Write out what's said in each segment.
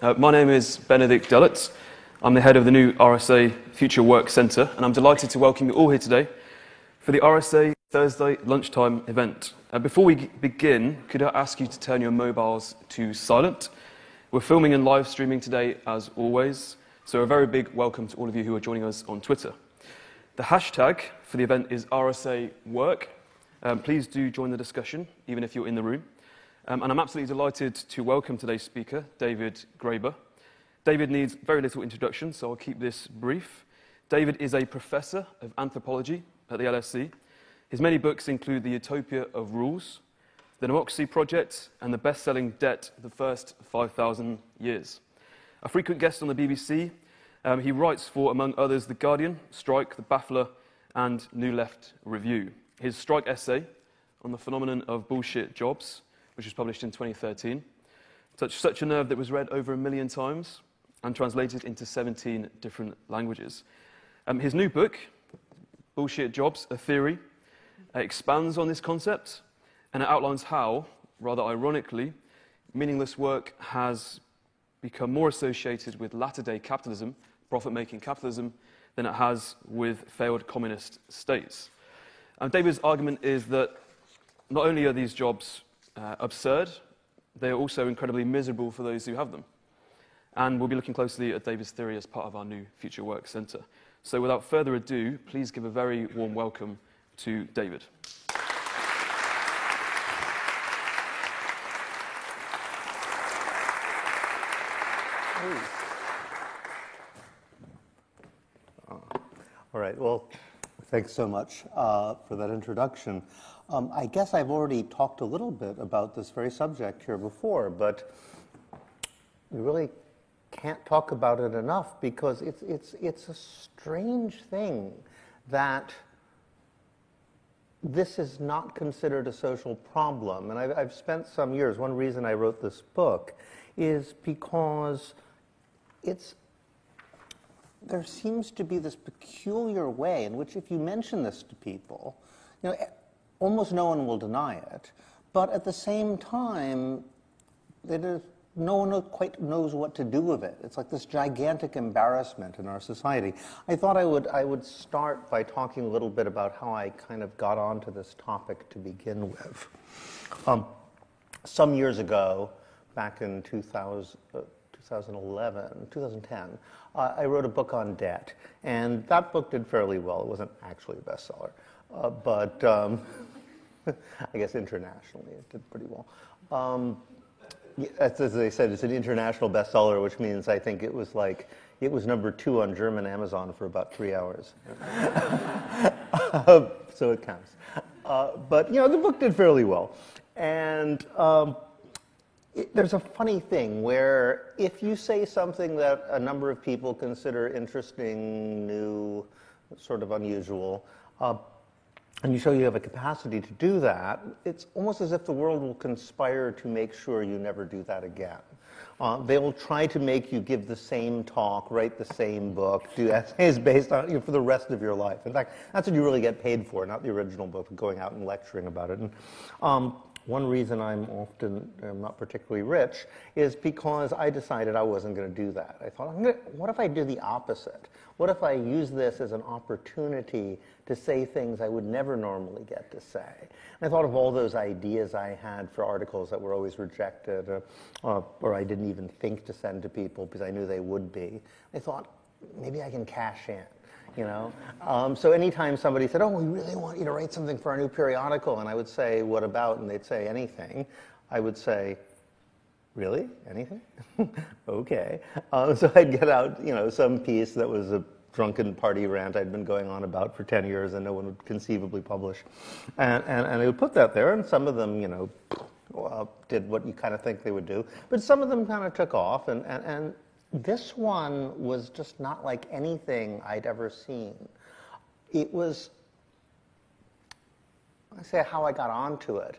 Uh, my name is Benedict Dellot. I'm the head of the new RSA Future Work Centre, and I'm delighted to welcome you all here today for the RSA Thursday lunchtime event. Uh, before we g- begin, could I ask you to turn your mobiles to silent? We're filming and live streaming today, as always, so a very big welcome to all of you who are joining us on Twitter. The hashtag for the event is RSA Work. Um, please do join the discussion, even if you're in the room. Um, and I'm absolutely delighted to welcome today's speaker, David Graeber. David needs very little introduction, so I'll keep this brief. David is a professor of anthropology at the LSE. His many books include The Utopia of Rules, The Democracy Project, and the best selling Debt The First 5,000 Years. A frequent guest on the BBC, um, he writes for, among others, The Guardian, Strike, The Baffler, and New Left Review. His Strike essay on the phenomenon of bullshit jobs which was published in 2013, touched such a nerve that was read over a million times and translated into 17 different languages. Um, his new book, Bullshit Jobs, A Theory, uh, expands on this concept and it outlines how, rather ironically, meaningless work has become more associated with latter day capitalism, profit making capitalism, than it has with failed communist states. David's argument is that not only are these jobs uh, absurd, they are also incredibly miserable for those who have them. And we'll be looking closely at David's theory as part of our new Future Work Centre. So without further ado, please give a very warm welcome to David. All right. Well, thanks so much uh, for that introduction. Um, I guess I've already talked a little bit about this very subject here before, but we really can't talk about it enough because it's, it's, it's a strange thing that this is not considered a social problem. And I've, I've spent some years, one reason I wrote this book is because it's there seems to be this peculiar way in which if you mention this to people, you know, almost no one will deny it. But at the same time, no one quite knows what to do with it. It's like this gigantic embarrassment in our society. I thought I would, I would start by talking a little bit about how I kind of got onto this topic to begin with. Um, some years ago, back in 2000, uh, 2011, 2010, uh, I wrote a book on debt. And that book did fairly well. It wasn't actually a bestseller. Uh, but um, I guess internationally it did pretty well. Um, as, they said, it's an international bestseller, which means I think it was like it was number two on German Amazon for about three hours. uh, so it counts. Uh, but you know, the book did fairly well, and um, it, there's a funny thing where if you say something that a number of people consider interesting, new, sort of unusual, uh, and you show you have a capacity to do that, it's almost as if the world will conspire to make sure you never do that again. Uh, they will try to make you give the same talk, write the same book, do essays based on you know, for the rest of your life. In fact, that's what you really get paid for, not the original book, but going out and lecturing about it. And, um, one reason I'm often I'm not particularly rich is because I decided I wasn't going to do that. I thought, gonna, what if I do the opposite? What if I use this as an opportunity to say things I would never normally get to say? And I thought of all those ideas I had for articles that were always rejected, or, uh, or I didn't even think to send to people because I knew they would be. I thought, maybe I can cash in you know. Um, so anytime somebody said, "Oh, we really want you to write something for our new periodical," and I would say, "What about?" and they'd say anything, I would say, "Really? Anything? okay." Um, so I'd get out, you know, some piece that was a drunken party rant I'd been going on about for 10 years and no one would conceivably publish. And, and, and I would put that there, and some of them, you know, well, did what you kind of think they would do. But some of them kind of took off, and, and, and this one was just not like anything I'd ever seen. It was, I say how I got onto it.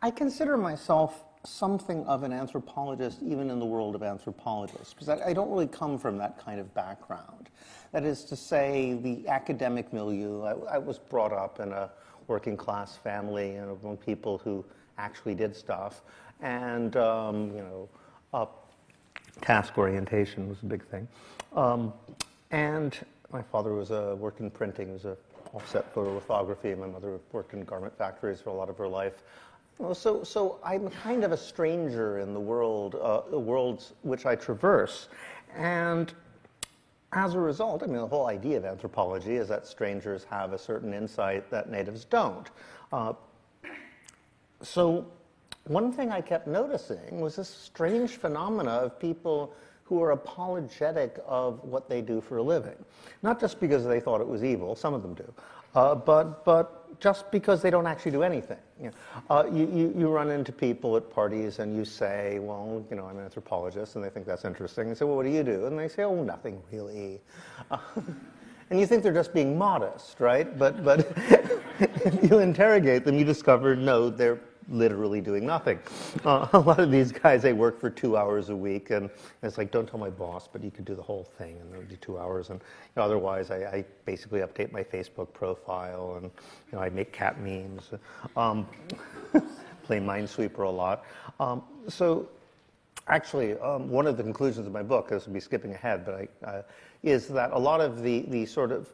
I consider myself something of an anthropologist, even in the world of anthropologists, because I, I, don't really come from that kind of background. That is to say, the academic milieu. I, I was brought up in a working class family and among people who actually did stuff, and um, you know, uh, task orientation was a big thing. Um, and my father was uh, worked in printing, was a offset photolithography, my mother worked in garment factories for a lot of her life. So, so I'm kind of a stranger in the world, uh, the worlds which I traverse. And as a result, I mean, the whole idea of anthropology is that strangers have a certain insight that natives don't. Uh, so, one thing I kept noticing was this strange phenomena of people who are apologetic of what they do for a living. Not just because they thought it was evil, some of them do, uh, but, but just because they don't actually do anything. You, know, uh, you, you, you, run into people at parties and you say, well, you know, I'm an anthropologist, and they think that's interesting. And say, well, what do you do? And they say, oh, nothing really. Uh, and you think they're just being modest, right? But, but you interrogate them, you discover, no, they're literally doing nothing. Uh, a lot of these guys, they work for two hours a week, and it's like, don't tell my boss, but you could do the whole thing, and they'll do two hours. And you know, otherwise, I, I, basically update my Facebook profile, and you know, I make cat memes, um, play Minesweeper a lot. Um, so, actually, um, one of the conclusions of my book, this would be skipping ahead, but I, uh, is that a lot of the, the sort of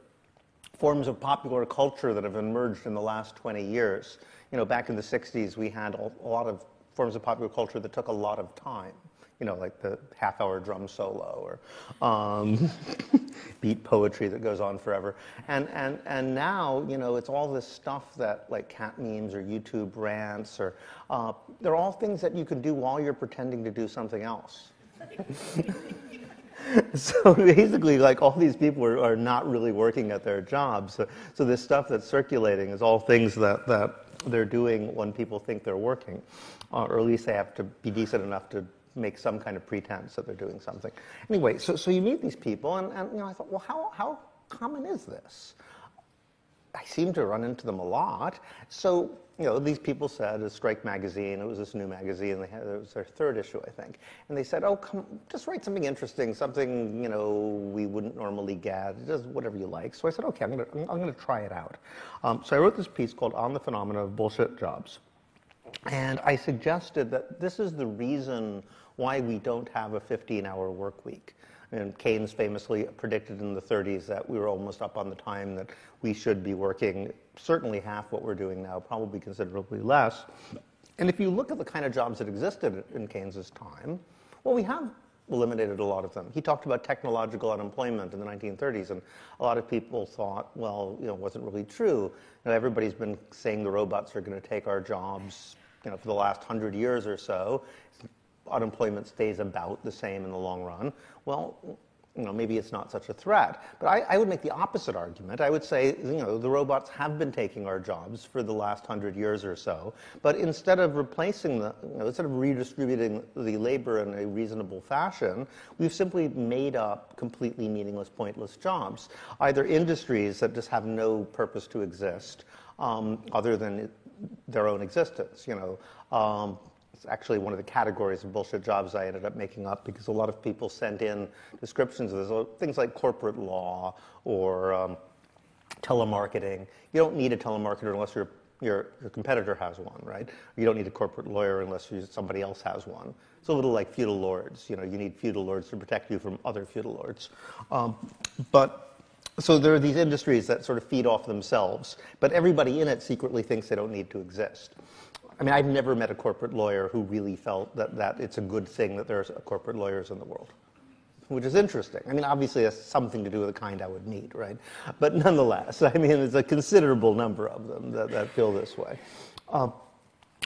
forms of popular culture that have emerged in the last 20 years you know, back in the 60s, we had a, lot of forms of popular culture that took a lot of time. You know, like the half hour drum solo or um, beat poetry that goes on forever. And, and, and now, you know, it's all this stuff that, like cat memes or YouTube rants, or uh, they're all things that you can do while you're pretending to do something else. so basically, like all these people are, are, not really working at their jobs. So, so this stuff that's circulating is all things that, that they're doing when people think they're working, uh, or at least they have to be decent enough to make some kind of pretense that they're doing something. Anyway, so, so you meet these people, and, and you know, I thought, well, how, how common is this? I seem to run into them a lot. So, you know, these people said, a Strike Magazine, it was this new magazine, they had, it was their third issue, I think. And they said, oh, come, just write something interesting, something, you know, we wouldn't normally get, just whatever you like. So I said, okay, I'm going to I'm gonna try it out. Um, so I wrote this piece called On the Phenomena of Bullshit Jobs. And I suggested that this is the reason why we don't have a 15 hour work week. And Keynes famously predicted in the 30s that we were almost up on the time that we should be working certainly half what we're doing now, probably considerably less. And if you look at the kind of jobs that existed in Keynes's time, well, we have eliminated a lot of them. He talked about technological unemployment in the 1930s, and a lot of people thought, well, you know, it wasn't really true. You know, everybody's been saying the robots are going to take our jobs, you know, for the last hundred years or so unemployment stays about the same in the long run, well, you know, maybe it's not such a threat. But I, I, would make the opposite argument. I would say, you know, the robots have been taking our jobs for the last hundred years or so. But instead of replacing the, you know, instead of redistributing the labor in a reasonable fashion, we've simply made up completely meaningless, pointless jobs. Either industries that just have no purpose to exist, um, other than their own existence. You know, um, it's actually one of the categories of bullshit jobs I ended up making up because a lot of people sent in descriptions of this, things like corporate law or um, telemarketing. You don't need a telemarketer unless your, your, your competitor has one, right? You don't need a corporate lawyer unless you, somebody else has one. It's a little like feudal lords. You know, you need feudal lords to protect you from other feudal lords. Um, but so there are these industries that sort of feed off themselves, but everybody in it secretly thinks they don't need to exist. I mean, I've never met a corporate lawyer who really felt that, that it's a good thing that there's corporate lawyers in the world, which is interesting. I mean, obviously, that's something to do with the kind I would meet, right? But nonetheless, I mean, there's a considerable number of them that, that feel this way. Uh,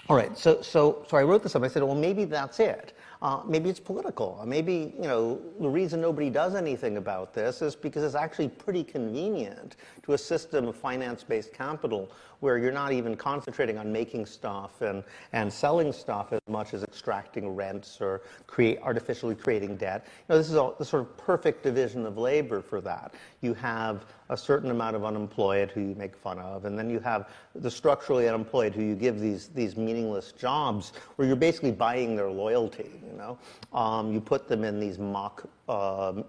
all right, so, so, so I wrote this up. I said, well, maybe that's it. Uh, maybe it's political. Maybe, you know, the reason nobody does anything about this is because it's actually pretty convenient to a system of finance-based capital where you're not even concentrating on making stuff and, and selling stuff as much as extracting rents or create, artificially creating debt. You know, this is a, the sort of perfect division of labor for that. You have a certain amount of unemployed who you make fun of, and then you have the structurally unemployed who you give these, these meaningless jobs where you're basically buying their loyalty, you know. Um, you put them in these mock uh,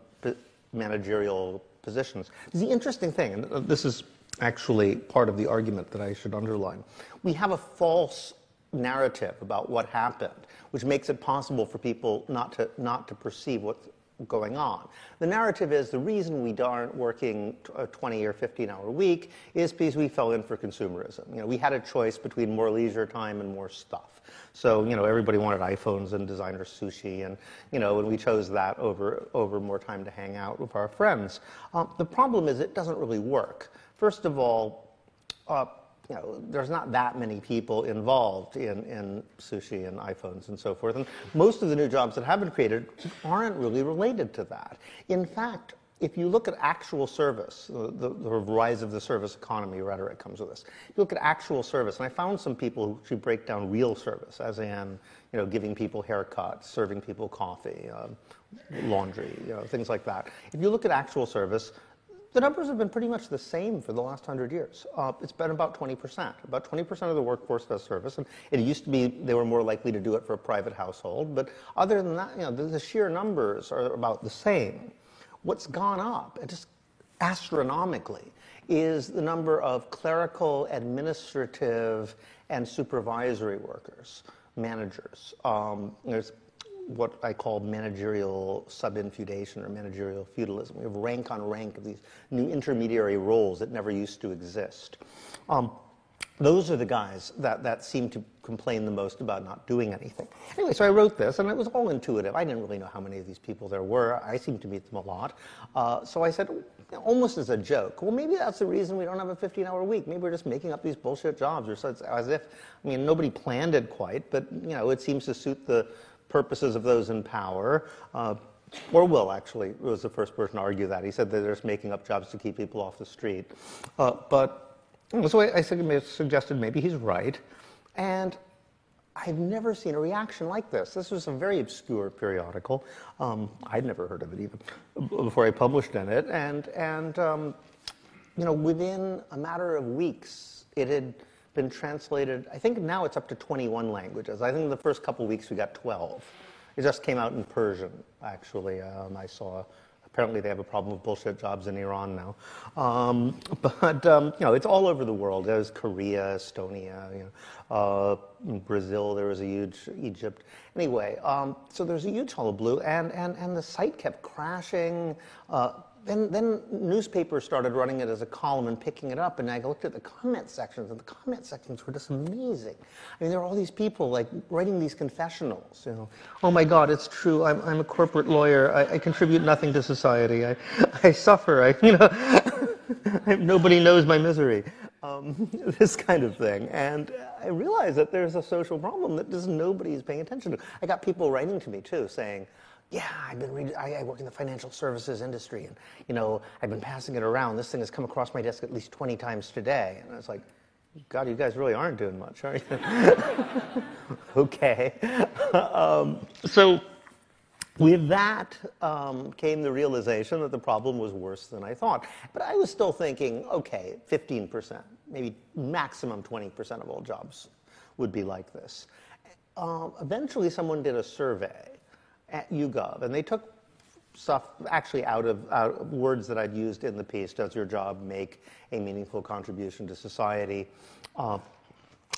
managerial positions. The interesting thing, and this is actually part of the argument that I should underline. We have a false narrative about what happened, which makes it possible for people not to, not to perceive what's going on. The narrative is the reason we aren't working a 20 or 15 hour week is because we fell in for consumerism. You know, we had a choice between more leisure time and more stuff. So, you know, everybody wanted iPhones and designer sushi, and, you know, and we chose that over, over more time to hang out with our friends. Um, the problem is it doesn't really work. First of all, uh, you know, there's not that many people involved in, in sushi and iPhones and so forth. And most of the new jobs that have been created aren't really related to that. In fact, if you look at actual service, the, the, the, rise of the service economy rhetoric comes with this. If you look at actual service, and I found some people who actually break down real service, as in, you know, giving people haircuts, serving people coffee, um, laundry, you know, things like that. If you look at actual service, the numbers have been pretty much the same for the last hundred years. Uh, it's been about 20%. About 20% of the workforce does service, and it used to be they were more likely to do it for a private household. But other than that, you know, the, the sheer numbers are about the same. What's gone up, just astronomically, is the number of clerical, administrative, and supervisory workers, managers. Um, there's what I call managerial subinfeudation or managerial feudalism. We have rank on rank of these new intermediary roles that never used to exist. Um, those are the guys that, that seem to complain the most about not doing anything. Anyway, so I wrote this, and it was all intuitive. I didn't really know how many of these people there were. I seem to meet them a lot. Uh, so I said, almost as a joke, well, maybe that's the reason we don't have a 15 hour week. Maybe we're just making up these bullshit jobs, or so as if, I mean, nobody planned it quite, but, you know, it seems to suit the purposes of those in power. Uh, Orwell actually was the first person to argue that. He said that they're just making up jobs to keep people off the street. Uh, but so I, I suggested maybe he's right. And I've never seen a reaction like this. This was a very obscure periodical. Um, I'd never heard of it even before I published in it. And, and um, you know, within a matter of weeks, it had been translated, I think now it's up to 21 languages. I think the first couple weeks we got 12. It just came out in Persian, actually. Um, I saw, apparently they have a problem with bullshit jobs in Iran now. Um, but, um, you know, it's all over the world. There's Korea, Estonia, you know, uh, Brazil, there was a huge, Egypt. Anyway, um, so there's a huge hullabaloo, and, and, and the site kept crashing. Uh, then, then newspapers started running it as a column and picking it up, and I looked at the comment sections, and the comment sections were just amazing. I mean, there were all these people like writing these confessionals. You know, oh my God, it's true. I'm, I'm a corporate lawyer. I, I contribute nothing to society. I, I suffer. I, you know, nobody knows my misery. Um, this kind of thing, and I realized that there's a social problem that just nobody's paying attention to. I got people writing to me too, saying yeah, I've been reading, I, work in the financial services industry, and you know, I've been passing it around. This thing has come across my desk at least 20 times today, and I was like, God, you guys really aren't doing much, are you? okay. um, so with that um, came the realization that the problem was worse than I thought. But I was still thinking, okay, 15%, maybe maximum 20% of all jobs would be like this. Um, eventually, someone did a survey at YouGov, and they took stuff actually out of, words that I'd used in the piece. Does your job make a meaningful contribution to society? Uh,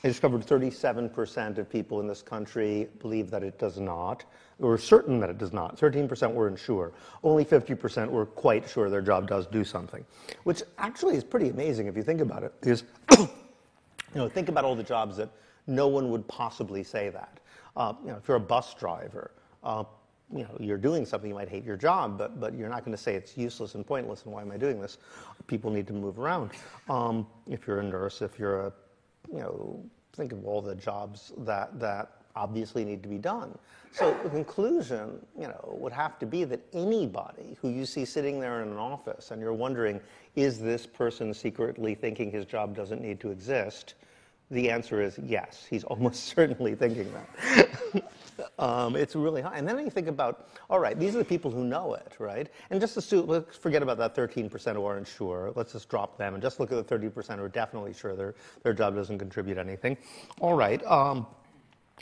I discovered 37% of people in this country believe that it does not, or certain that it does not. 13% were unsure. Only 50% were quite sure their job does do something, which actually is pretty amazing if you think about it. You know, think about all the jobs that no one would possibly say that. Uh, you know, if you're a bus driver, uh, you know, you're doing something, you might hate your job, but, but you're not going to say it's useless and pointless and why am I doing this? People need to move around. Um, if you're a nurse, if you're a, you know, think of all the jobs that, that obviously need to be done. So the conclusion, you know, would have to be that anybody who you see sitting there in an office and you're wondering, is this person secretly thinking his job doesn't need to exist? The answer is yes. He's almost certainly thinking that. Um, it's really high. And then you think about, all right, these are the people who know it, right? And just assume, let's forget about that 13% who aren't sure. Let's just drop them and just look at the 30% who are definitely sure their, their job doesn't contribute anything. All right, um,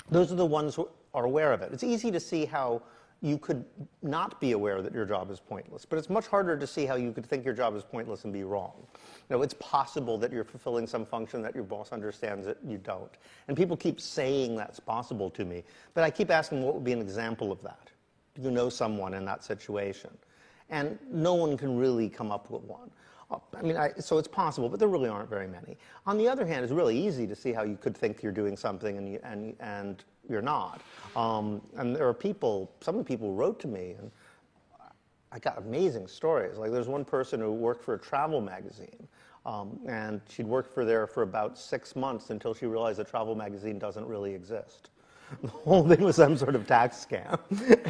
those are the ones who are aware of it. It's easy to see how you could not be aware that your job is pointless. But it's much harder to see how you could think your job is pointless and be wrong. You know, it's possible that you're fulfilling some function that your boss understands that you don't. And people keep saying that's possible to me. But I keep asking what would be an example of that? Do you know someone in that situation? And no one can really come up with one. I mean, I, so it's possible, but there really aren't very many. On the other hand, it's really easy to see how you could think you're doing something and, you, and, and you're not. Um, and there are people, some of the people wrote to me, and I got amazing stories. Like there's one person who worked for a travel magazine, um, and she'd worked for there for about six months until she realized the travel magazine doesn't really exist. The whole thing was some sort of tax scam.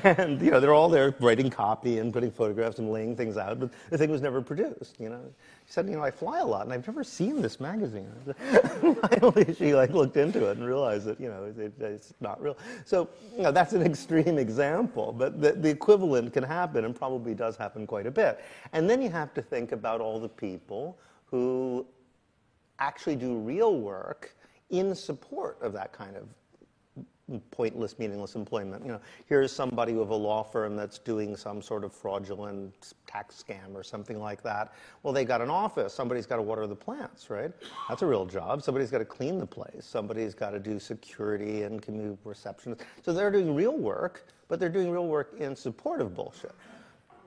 and, you know, they're all there writing copy and putting photographs and laying things out, but the thing was never produced, you know. She said, you know, I fly a lot and I've never seen this magazine. Finally, she like looked into it and realized that, you know, it, it's not real. So, you know, that's an extreme example, but the, the equivalent can happen and probably does happen quite a bit. And then you have to think about all the people who actually do real work in support of that kind of pointless, meaningless employment. You know, here's somebody with a law firm that's doing some sort of fraudulent tax scam or something like that. Well, they got an office. Somebody's got to water the plants, right? That's a real job. Somebody's got to clean the place. Somebody's got to do security and commute reception. So they're doing real work, but they're doing real work in support of bullshit.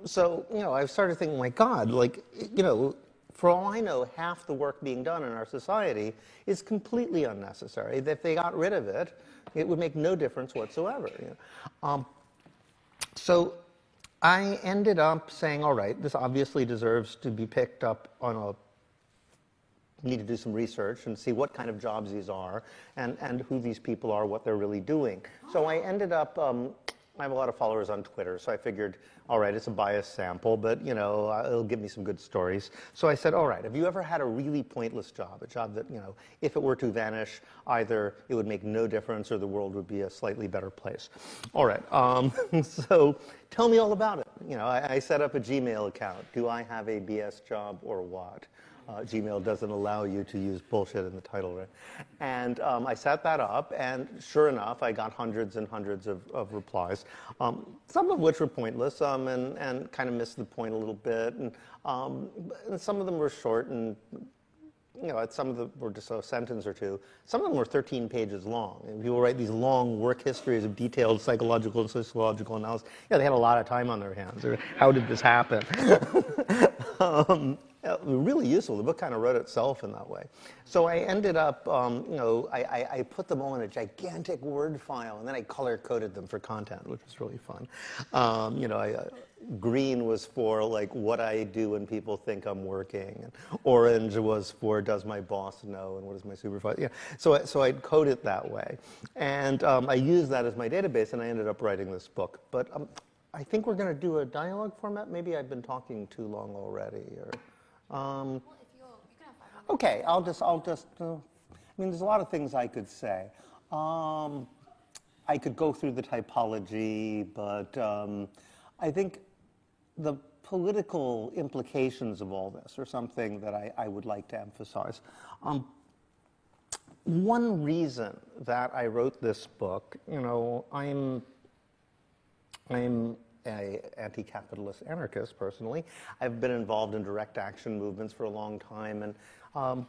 So, you know, I've started thinking, my God, like, you know, for all I know, half the work being done in our society is completely unnecessary. If they got rid of it, it would make no difference whatsoever. You know? um, so I ended up saying, all right, this obviously deserves to be picked up on a need to do some research and see what kind of jobs these are and, and who these people are, what they're really doing. So I ended up um, I have a lot of followers on Twitter, so I figured, all right, it's a biased sample, but you know, uh, it'll give me some good stories. So I said, all right, have you ever had a really pointless job, a job that you know, if it were to vanish, either it would make no difference or the world would be a slightly better place. All right, um, so tell me all about it. You know, I, I set up a Gmail account. Do I have a BS job or what? Uh, Gmail doesn't allow you to use bullshit in the title, right? And um, I set that up, and sure enough, I got hundreds and hundreds of, of replies, um, some of which were pointless um, and, and kind of missed the point a little bit. And, um, and some of them were short and you know, some of them were just a sentence or two. Some of them were 13 pages long. And people write these long work histories of detailed psychological and sociological analysis. Yeah, they had a lot of time on their hands. How did this happen? um, really useful. The book kind of wrote itself in that way. So I ended up, um, you know, I, I, I, put them all in a gigantic Word file, and then I color coded them for content, which was really fun. Um, you know, I, uh, green was for like what I do when people think I'm working, and orange was for does my boss know, and what is my supervisor. Yeah. So I, so I'd code it that way, and um, I used that as my database, and I ended up writing this book. But um, I think we're going to do a dialogue format. Maybe I've been talking too long already, or. Um, okay, I'll just, I'll just, uh, I mean, there's a lot of things I could say. Um, I could go through the typology, but um, I think the political implications of all this are something that I, I would like to emphasize. Um, one reason that I wrote this book, you know, I'm, I'm a anti-capitalist anarchist personally. I've been involved in direct action movements for a long time, and um,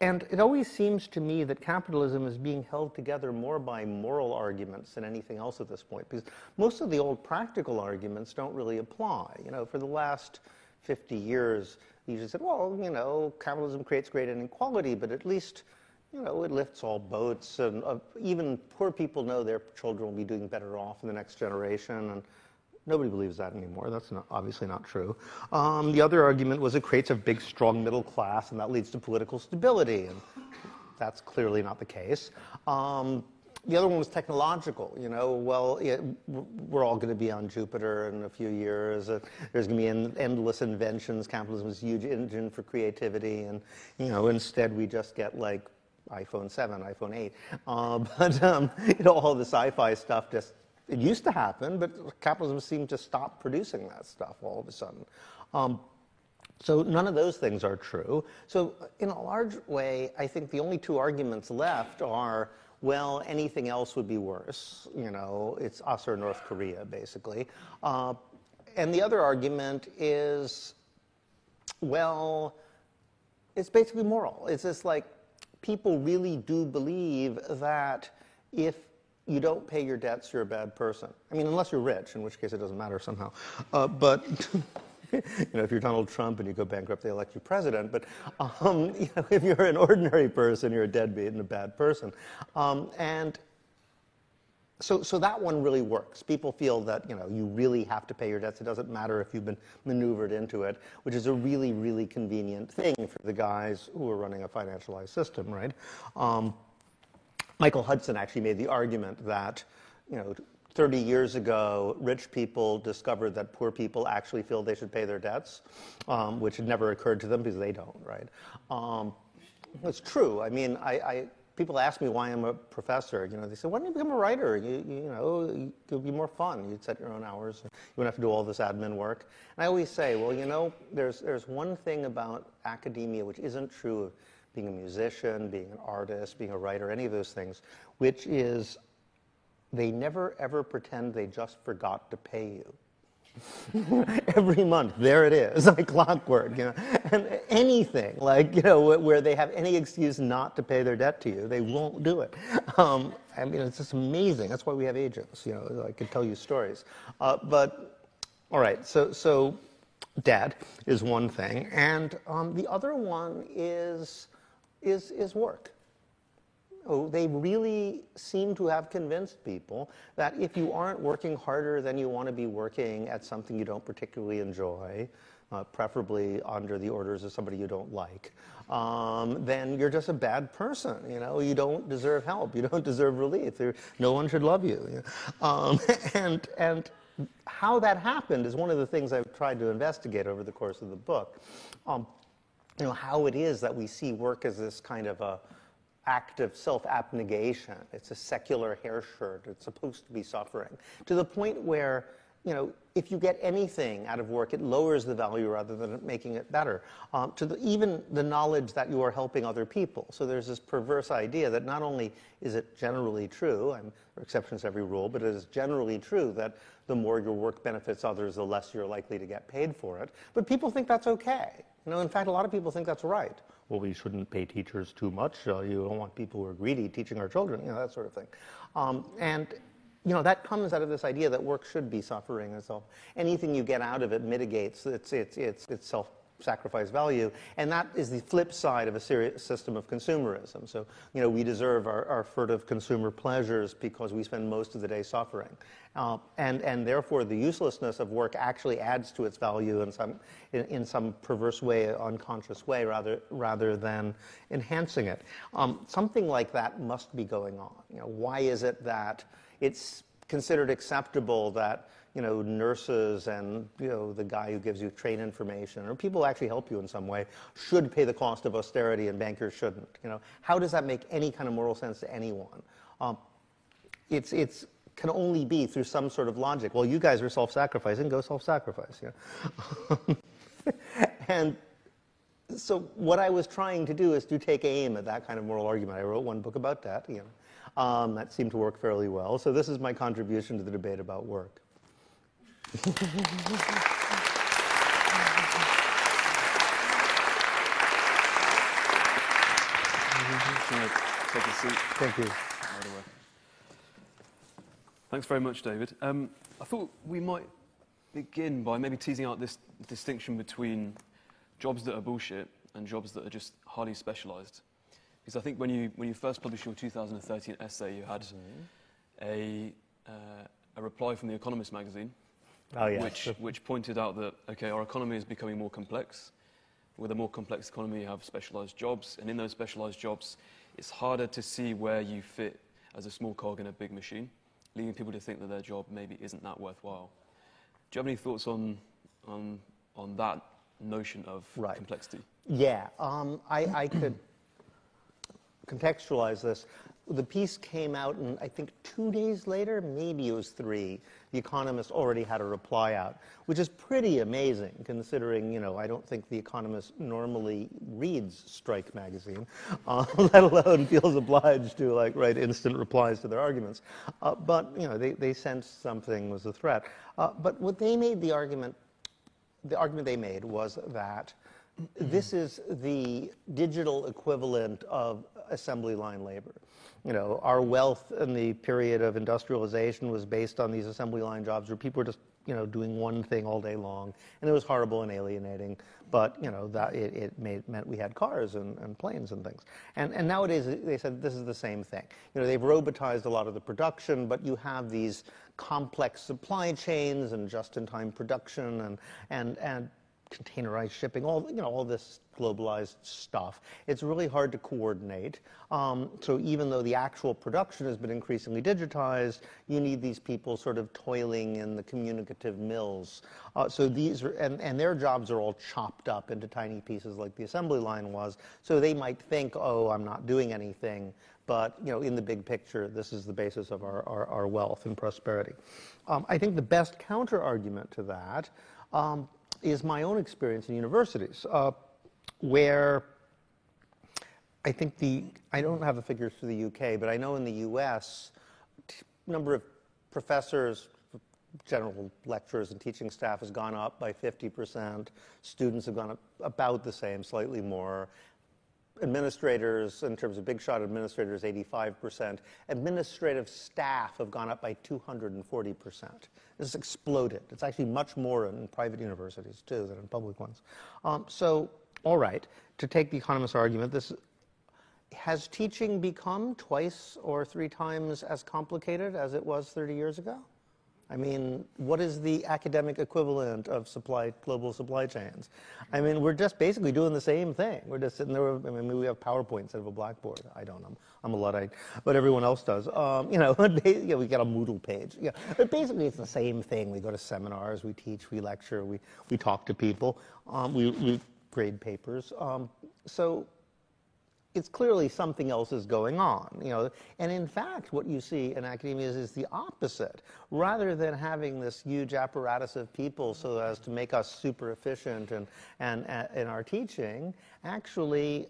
and it always seems to me that capitalism is being held together more by moral arguments than anything else at this point, because most of the old practical arguments don't really apply. You know, for the last 50 years, you just said, well, you know, capitalism creates great inequality, but at least you know, it lifts all boats, and uh, even poor people know their children will be doing better off in the next generation, and Nobody believes that anymore. That's not, obviously not true. Um, the other argument was it creates a big, strong middle class, and that leads to political stability. And that's clearly not the case. Um, the other one was technological. You know, well, it, we're all going to be on Jupiter in a few years. Uh, there's going to be en- endless inventions. Capitalism is a huge engine for creativity, and you know, instead we just get like iPhone 7, iPhone 8. Uh, but um, you know, all the sci-fi stuff just it used to happen, but capitalism seemed to stop producing that stuff all of a sudden. Um, so none of those things are true. So in a large way, I think the only two arguments left are, well, anything else would be worse. You know, it's us or North Korea, basically. Uh, and the other argument is, well, it's basically moral. It's just like people really do believe that if you don't pay your debts, you're a bad person. I mean, unless you're rich, in which case it doesn't matter somehow. Uh, but you know, if you're Donald Trump and you go bankrupt, they elect you president. But um, you know, if you're an ordinary person, you're a deadbeat and a bad person. Um, and so, so that one really works. People feel that you know you really have to pay your debts. It doesn't matter if you've been maneuvered into it, which is a really, really convenient thing for the guys who are running a financialized system, right? Um, Michael Hudson actually made the argument that you know 30 years ago, rich people discovered that poor people actually feel they should pay their debts, um, which had never occurred to them because they don't, right? Um, it's true. I mean, I, I, people ask me why I'm a professor. You know, they say, why don't you become a writer? You, you, know, it would be more fun. You'd set your own hours. You wouldn't have to do all this admin work. And I always say, well, you know, there's, there's one thing about academia which isn't true being a musician, being an artist, being a writer, any of those things, which is they never ever pretend they just forgot to pay you. Every month, there it is, like clockwork, you know. And anything, like, you know, where they have any excuse not to pay their debt to you, they won't do it. Um, I mean, it's just amazing. That's why we have agents, you know, I could tell you stories. Uh, but, all right, so, so debt is one thing. And um, the other one is, is, is work. Oh, they really seem to have convinced people that if you aren't working harder than you want to be working at something you don't particularly enjoy, uh, preferably under the orders of somebody you don't like, um, then you're just a bad person. You know, you don't deserve help. You don't deserve relief. There, no one should love you. you um, and and how that happened is one of the things I've tried to investigate over the course of the book. Um, you know, how it is that we see work as this kind of a act of self-abnegation. It's a secular hair shirt. It's supposed to be suffering. To the point where, you know, if you get anything out of work, it lowers the value rather than making it better. Um, to the, even the knowledge that you are helping other people. So there's this perverse idea that not only is it generally true, and there are exceptions to every rule, but it is generally true that the more your work benefits others, the less you're likely to get paid for it. But people think that's okay. You know, in fact, a lot of people think that's right well, we shouldn't pay teachers too much. Uh, you don't want people who are greedy teaching our children, you know, that sort of thing. Um, and, you know, that comes out of this idea that work should be suffering. And so anything you get out of it mitigates its, its, its, its self sacrifice value. And that is the flip side of a serious system of consumerism. So, you know, we deserve our, our furtive consumer pleasures because we spend most of the day suffering. Uh, and, and therefore, the uselessness of work actually adds to its value in some, in, in some perverse way, unconscious way, rather, rather than enhancing it. Um, something like that must be going on. You know, why is it that it's considered acceptable that you know, nurses and, you know, the guy who gives you trade information or people who actually help you in some way should pay the cost of austerity and bankers shouldn't. You know, how does that make any kind of moral sense to anyone? Um, it's, it's can only be through some sort of logic. Well, you guys are self-sacrificing, go self-sacrifice. Yeah. and so what I was trying to do is to take aim at that kind of moral argument. I wrote one book about that. You know, um, that seemed to work fairly well. So this is my contribution to the debate about work. Thank you. Thanks very much, David. Um, I thought we might begin by maybe teasing out this distinction between jobs that are bullshit and jobs that are just highly specialized. Because I think when you, when you first published your 2013 essay, you had mm-hmm. a, uh, a reply from The Economist magazine oh, yes. which, which pointed out that, okay, our economy is becoming more complex. With a more complex economy, you have specialized jobs, and in those specialized jobs, it's harder to see where you fit as a small cog in a big machine, leading people to think that their job maybe isn't that worthwhile. Do you have any thoughts on, on, on that notion of right. complexity? Yeah, um, I, I could contextualize this. The piece came out, and I think two days later, maybe it was three, The Economist already had a reply out, which is pretty amazing considering, you know, I don't think The Economist normally reads Strike magazine, uh, let alone feels obliged to like write instant replies to their arguments. Uh, but, you know, they, they sensed something was a threat. Uh, but what they made the argument, the argument they made was that Mm-hmm. this is the digital equivalent of assembly line labor you know, our wealth in the period of industrialization was based on these assembly line jobs where people were just, you know, doing one thing all day long. And it was horrible and alienating, but, you know, that it, it made, meant we had cars and, and planes and things. And, and nowadays, they said this is the same thing. You know, they've robotized a lot of the production, but you have these complex supply chains and just-in-time production and, and, and containerized shipping, all you know, all this globalized stuff. It's really hard to coordinate. Um, so even though the actual production has been increasingly digitized, you need these people sort of toiling in the communicative mills. Uh, so these are, and, and their jobs are all chopped up into tiny pieces like the assembly line was. So they might think, oh, I'm not doing anything. But you know, in the big picture, this is the basis of our, our, our wealth and prosperity. Um, I think the best counter argument to that um, is my own experience in universities, uh, where I think the, I don't have the figures for the UK, but I know in the US, number of professors, general lecturers and teaching staff has gone up by 50%. Students have gone up about the same, slightly more administrators, in terms of big shot administrators, 85%. Administrative staff have gone up by 240%. This has exploded. It's actually much more in private universities, too, than in public ones. Um, so, all right, to take the economist's argument, this has teaching become twice or three times as complicated as it was 30 years ago? I mean, what is the academic equivalent of supply, global supply chains? I mean, we're just basically doing the same thing. We're just sitting there. I mean, we have PowerPoint instead of a blackboard. I don't. I'm, I'm a Luddite, but everyone else does. Um, you know, know, we get a Moodle page. Yeah, but basically, it's the same thing. We go to seminars, we teach, we lecture, we we talk to people, um, we we grade papers. Um, so it's clearly something else is going on, you know. And in fact, what you see in academia is, is, the opposite. Rather than having this huge apparatus of people so as to make us super efficient and, and, and in our teaching, actually,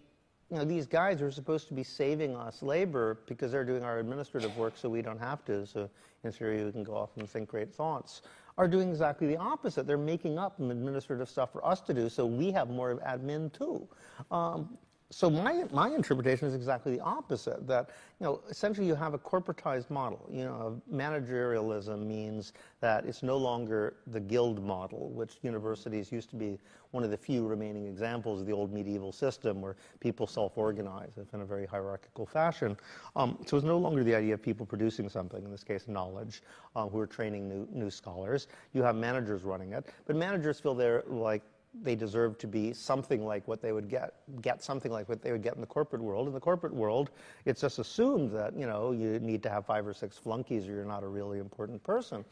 you know, these guys are supposed to be saving us labor because they're doing our administrative work so we don't have to. So in theory, we can go off and think great thoughts. Are doing exactly the opposite. They're making up administrative stuff for us to do, so we have more admin too. Um, so my, my interpretation is exactly the opposite, that, you know, essentially you have a corporatized model. You know, managerialism means that it's no longer the guild model, which universities used to be one of the few remaining examples of the old medieval system where people self-organize in a very hierarchical fashion. Um, so it's no longer the idea of people producing something, in this case knowledge, uh, who are training new, new scholars. You have managers running it, but managers feel they're like they deserve to be something like what they would get, get something like what they would get in the corporate world. In the corporate world, it's just assumed that, you know, you need to have five or six flunkies or you're not a really important person.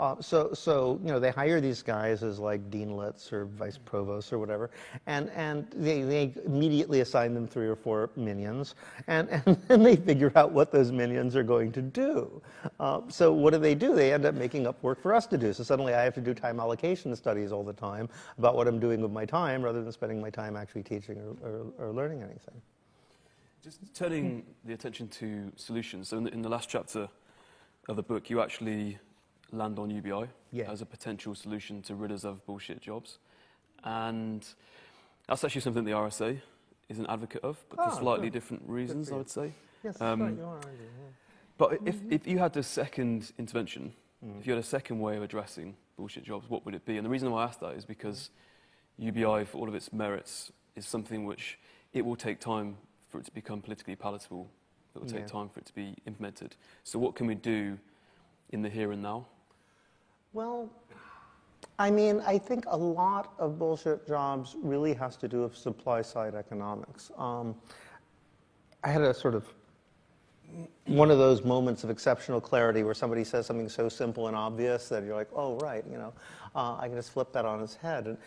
Uh, so, so, you know, they hire these guys as like deanlets or vice provosts or whatever, and, and they, they immediately assign them three or four minions, and, and then they figure out what those minions are going to do. Uh, so what do they do? They end up making up work for us to do. So suddenly I have to do time allocation studies all the time about what I'm doing with my time rather than spending my time actually teaching or, or, or learning anything. Just turning the attention to solutions. So in the, in the, last chapter of the book, you actually land on UBI yeah. as a potential solution to rid us of bullshit jobs. And that's actually something the RSA is an advocate of, but oh, for slightly good. different reasons, I would say. Yes, um, right, you are, yeah. But if, if you had the second intervention, mm. if you had a second way of addressing bullshit jobs, what would it be? And the reason why I ask that is because UBI, for all of its merits, is something which it will take time for it to become politically palatable. It will take yeah. time for it to be implemented. So, what can we do in the here and now? Well, I mean, I think a lot of bullshit jobs really has to do with supply side economics. Um, I had a sort of one of those moments of exceptional clarity where somebody says something so simple and obvious that you're like, oh, right, you know, uh, I can just flip that on its head. And,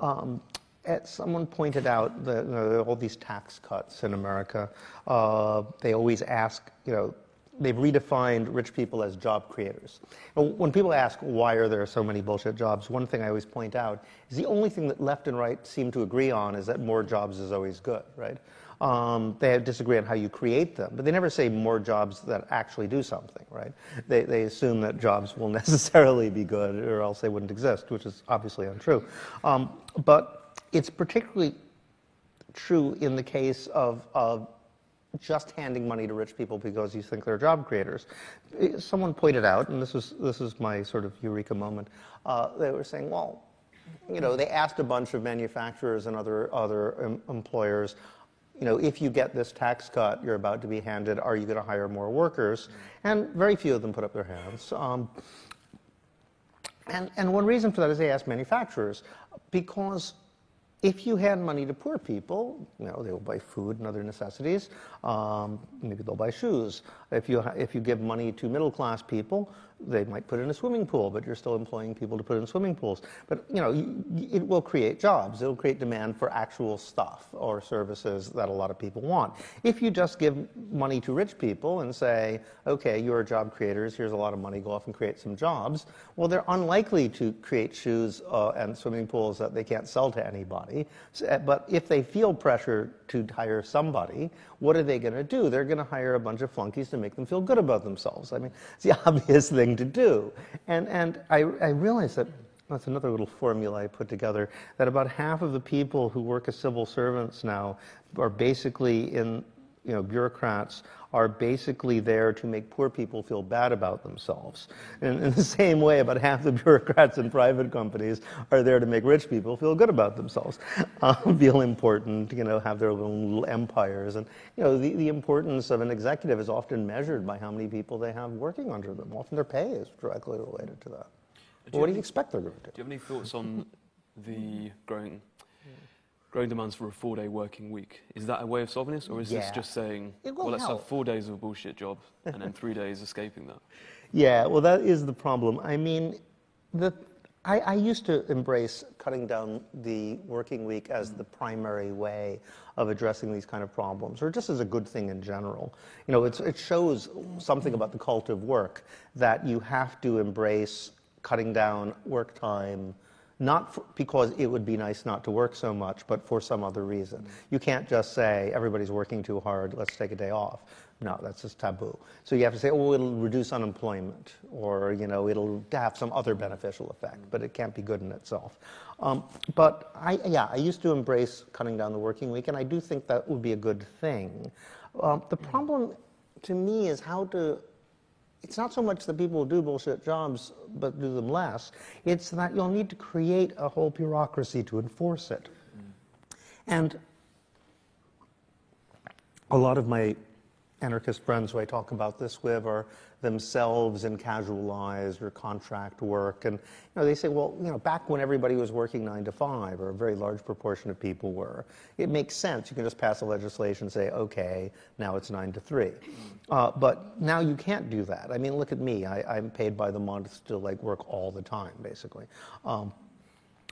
um, as someone pointed out that you know, all these tax cuts in America, uh, they always ask, you know, they've redefined rich people as job creators. when people ask why are there so many bullshit jobs, one thing I always point out is the only thing that left and right seem to agree on is that more jobs is always good, right? Um, they disagree on how you create them, but they never say more jobs that actually do something, right? They, they assume that jobs will necessarily be good or else they wouldn't exist, which is obviously untrue. Um, but it's particularly true in the case of, of just handing money to rich people because you think they're job creators. Someone pointed out, and this is, this is my sort of eureka moment, uh, they were saying, well, you know, they asked a bunch of manufacturers and other, other em- employers, you know, if you get this tax cut you're about to be handed, are you going to hire more workers? And very few of them put up their hands. Um, and, and one reason for that is they asked manufacturers because if you hand money to poor people, you know, they will buy food and other necessities. Um, maybe they'll buy shoes. If you, if you give money to middle class people, they might put in a swimming pool, but you're still employing people to put in swimming pools. But you know, it will create jobs. It'll create demand for actual stuff or services that a lot of people want. If you just give money to rich people and say, okay, you're job creators, here's a lot of money, go off and create some jobs, well, they're unlikely to create shoes uh, and swimming pools that they can't sell to anybody. So, but if they feel pressure to hire somebody, what are they going to do? They're going to hire a bunch of flunkies to make them feel good about themselves. I mean, it's the obvious thing to do. And, and I, I realize that that's another little formula I put together that about half of the people who work as civil servants now are basically in you know, bureaucrats are basically there to make poor people feel bad about themselves. And in the same way, about half the bureaucrats in private companies are there to make rich people feel good about themselves, uh, feel important, you know, have their own little empires. And, you know, the, the importance of an executive is often measured by how many people they have working under them. Often their pay is directly related to that. Well, what do you expect they're going to do? Do you have any thoughts on the growing growing demands for a four day working week. Is that a way of solving this, or is yeah. this just saying, well, let's help. have four days of a bullshit job and then three days escaping that? Yeah, well, that is the problem. I mean, the, I, I, used to embrace cutting down the working week as the primary way of addressing these kind of problems, or just as a good thing in general. You know, it shows something about the cult of work that you have to embrace cutting down work time not because it would be nice not to work so much, but for some other reason. You can't just say, everybody's working too hard, let's take a day off. No, that's just taboo. So you have to say, oh, it'll reduce unemployment, or, you know, it'll have some other beneficial effect, but it can't be good in itself. Um, but I, yeah, I used to embrace cutting down the working week, and I do think that would be a good thing. Um, the problem to me is how to it's not so much that people will do bullshit jobs but do them less. It's that you'll need to create a whole bureaucracy to enforce it. Mm. And a lot of my anarchist friends who I talk about this with are themselves in casualized or contract work. And you know, they say, well, you know, back when everybody was working nine to five, or a very large proportion of people were, it makes sense. You can just pass a legislation and say, okay, now it's nine to three. Uh, but now you can't do that. I mean, look at me. I, am paid by the month to like work all the time, basically. Um,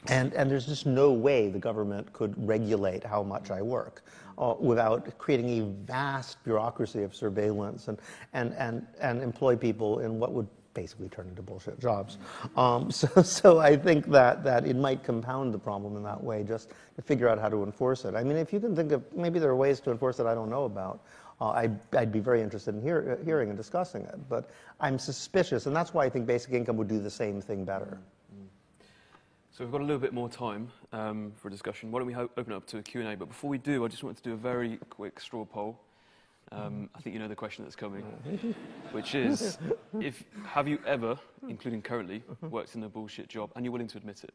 and, and there's just no way the government could regulate how much I work uh, without creating a vast bureaucracy of surveillance and, and, and, and employ people in what would basically turn into bullshit jobs. Um, so, so I think that, that it might compound the problem in that way just to figure out how to enforce it. I mean, if you can think of, maybe there are ways to enforce it I don't know about. Uh, I'd, I'd, be very interested in hear, hearing and discussing it. But I'm suspicious, and that's why I think basic income would do the same thing better. So we've got a little bit more time um, for a discussion. Why don't we ho- open up to a Q&A? But before we do, I just wanted to do a very quick straw poll. Um, I think you know the question that's coming, which is, if have you ever, including currently, worked in a bullshit job and you're willing to admit it?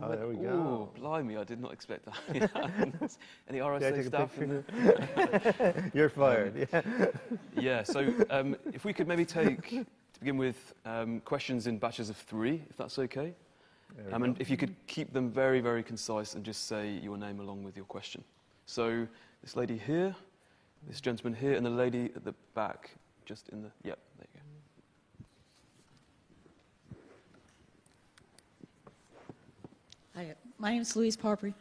Oh, there we go. Oh, blimey, I did not expect that. Any RSA staff? You're fired. Um, yeah. yeah. So um, if we could maybe take begin with um, questions in batches of three, if that's okay. Um, and if you could keep them very, very concise and just say your name along with your question. So, this lady here, this gentleman here, and the lady at the back, just in the. Yep, there you go. Hi, My name is Louise Parbury.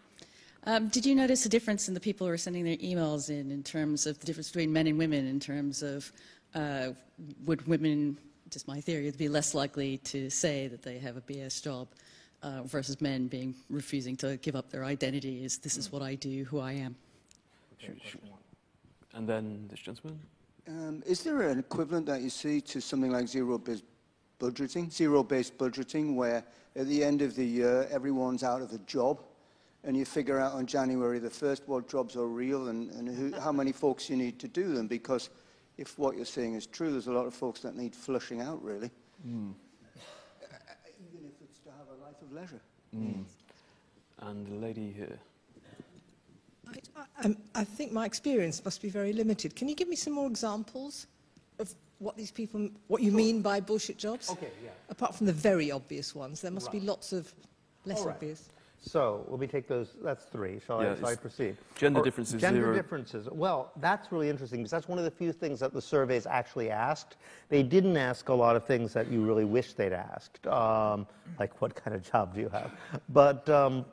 Um, did you notice a difference in the people who are sending their emails in, in terms of the difference between men and women, in terms of uh, would women, just my theory, it would be less likely to say that they have a BS job uh, versus men being refusing to give up their identity as this is what I do, who I am? And then this gentleman. Um, is there an equivalent that you see to something like zero-based budgeting, zero-based budgeting, where at the end of the year everyone's out of a job, and you figure out on January the first what jobs are real and, and who, how many folks you need to do them? Because if what you're saying is true, there's a lot of folks that need flushing out, really. Mm. Even if it's to have a life of leisure. Mm. And the lady here. I, I, I, think my experience must be very limited. Can you give me some more examples of what these people, what you mean by bullshit jobs? Okay, yeah. Apart from the very obvious ones, there must right. be lots of less right. obvious. So let me take those. That's three. Shall, yeah, I, shall I proceed? Gender or, differences. Gender zero. differences. Well, that's really interesting because that's one of the few things that the surveys actually asked. They didn't ask a lot of things that you really wish they'd asked, um, like what kind of job do you have? But um,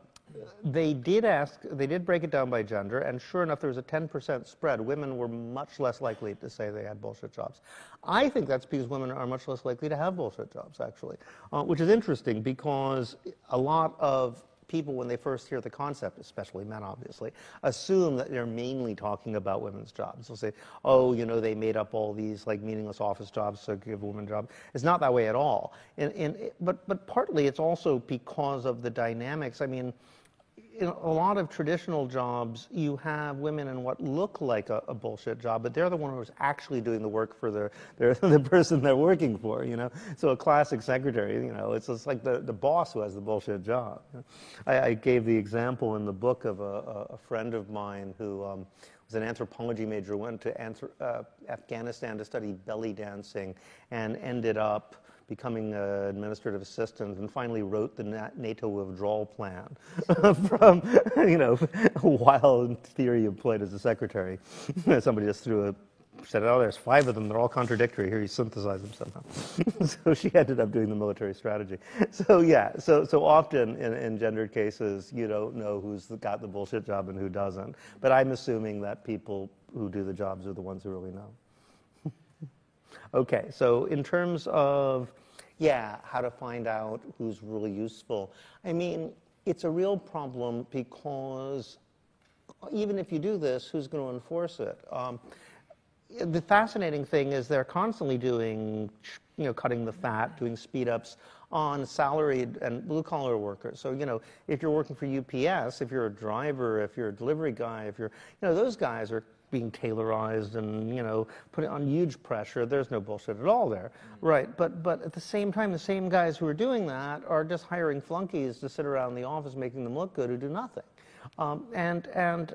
they did ask, they did break it down by gender, and sure enough, there was a 10% spread. Women were much less likely to say they had bullshit jobs. I think that's because women are much less likely to have bullshit jobs, actually, uh, which is interesting because a lot of people, when they first hear the concept, especially men obviously, assume that they're mainly talking about women's jobs. They'll say, oh, you know, they made up all these like meaningless office jobs to give women jobs. It's not that way at all. And, and, but, but partly it's also because of the dynamics. I mean, in a lot of traditional jobs, you have women in what look like a, a, bullshit job, but they're the one who's actually doing the work for the, the person they're working for, you know? So a classic secretary, you know, it's just like the, the boss who has the bullshit job. I, I gave the example in the book of a, a friend of mine who um, was an anthropology major, went to uh, Afghanistan to study belly dancing, and ended up becoming an administrative assistant, and finally wrote the NATO withdrawal plan from, you know, while in theory employed as a secretary. Somebody just threw a said, oh, there's five of them. They're all contradictory. Here, you synthesize them somehow. so she ended up doing the military strategy. So yeah, so so often in, in gendered cases, you don't know who's got the bullshit job and who doesn't. But I'm assuming that people who do the jobs are the ones who really know. Okay, so in terms of, yeah, how to find out who's really useful, I mean, it's a real problem because even if you do this, who's going to enforce it? Um, the fascinating thing is they're constantly doing, you know, cutting the fat, doing speed ups on salaried and blue collar workers. So, you know, if you're working for UPS, if you're a driver, if you're a delivery guy, if you're, you know, those guys are being taylorized and you know put it on huge pressure. There's no bullshit at all there, right? But but at the same time, the same guys who are doing that are just hiring flunkies to sit around the office making them look good who do nothing, um, and and